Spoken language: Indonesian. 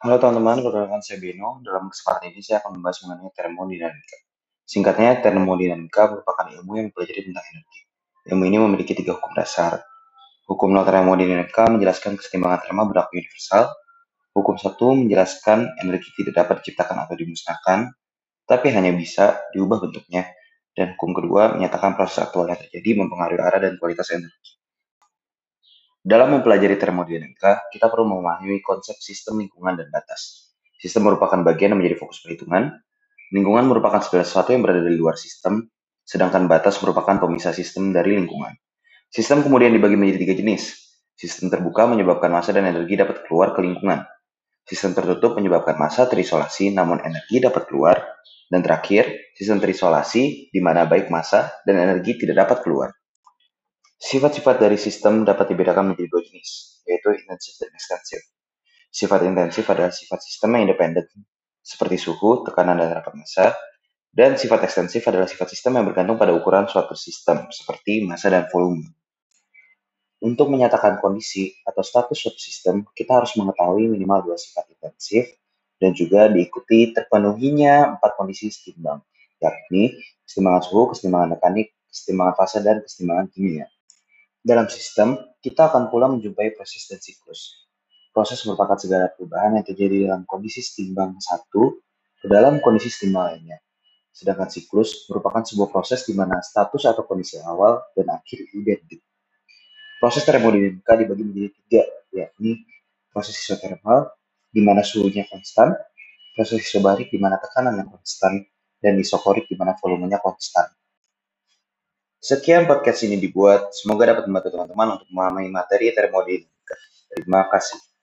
Halo teman-teman, perkenalkan saya Beno. Dalam kesempatan ini saya akan membahas mengenai termodinamika. Singkatnya, termodinamika merupakan ilmu yang mempelajari tentang energi. Ilmu ini memiliki tiga hukum dasar. Hukum nol termodinamika menjelaskan kesetimbangan terma berlaku universal. Hukum satu menjelaskan energi tidak dapat diciptakan atau dimusnahkan, tapi hanya bisa diubah bentuknya. Dan hukum kedua menyatakan proses aktual yang terjadi mempengaruhi arah dan kualitas energi. Dalam mempelajari termodinamika, kita perlu memahami konsep sistem lingkungan dan batas. Sistem merupakan bagian yang menjadi fokus perhitungan. Lingkungan merupakan segala sesuatu yang berada di luar sistem, sedangkan batas merupakan pemisah sistem dari lingkungan. Sistem kemudian dibagi menjadi tiga jenis. Sistem terbuka menyebabkan massa dan energi dapat keluar ke lingkungan. Sistem tertutup menyebabkan massa terisolasi namun energi dapat keluar. Dan terakhir, sistem terisolasi di mana baik massa dan energi tidak dapat keluar. Sifat-sifat dari sistem dapat dibedakan menjadi dua jenis, yaitu intensif dan ekstensif. Sifat intensif adalah sifat sistem yang independen, seperti suhu, tekanan, dan rapat massa, dan sifat ekstensif adalah sifat sistem yang bergantung pada ukuran suatu sistem, seperti massa dan volume. Untuk menyatakan kondisi atau status suatu sistem, kita harus mengetahui minimal dua sifat intensif dan juga diikuti terpenuhinya empat kondisi setimbang, yakni kesetimbangan suhu, kesetimbangan mekanik, kesetimbangan fase, dan kesetimbangan kimia. Dalam sistem, kita akan pula menjumpai proses dan siklus. Proses merupakan segala perubahan yang terjadi dalam kondisi setimbang satu ke dalam kondisi setimbang lainnya. Sedangkan siklus merupakan sebuah proses di mana status atau kondisi awal dan akhir identik. Proses termodinamika dibagi menjadi tiga, yakni proses isotermal, di mana suhunya konstan, proses isobarik, di mana tekanannya konstan, dan isokorik, di mana volumenya konstan. Sekian podcast ini dibuat, semoga dapat membantu teman-teman untuk memahami materi termodinamika. Terima kasih.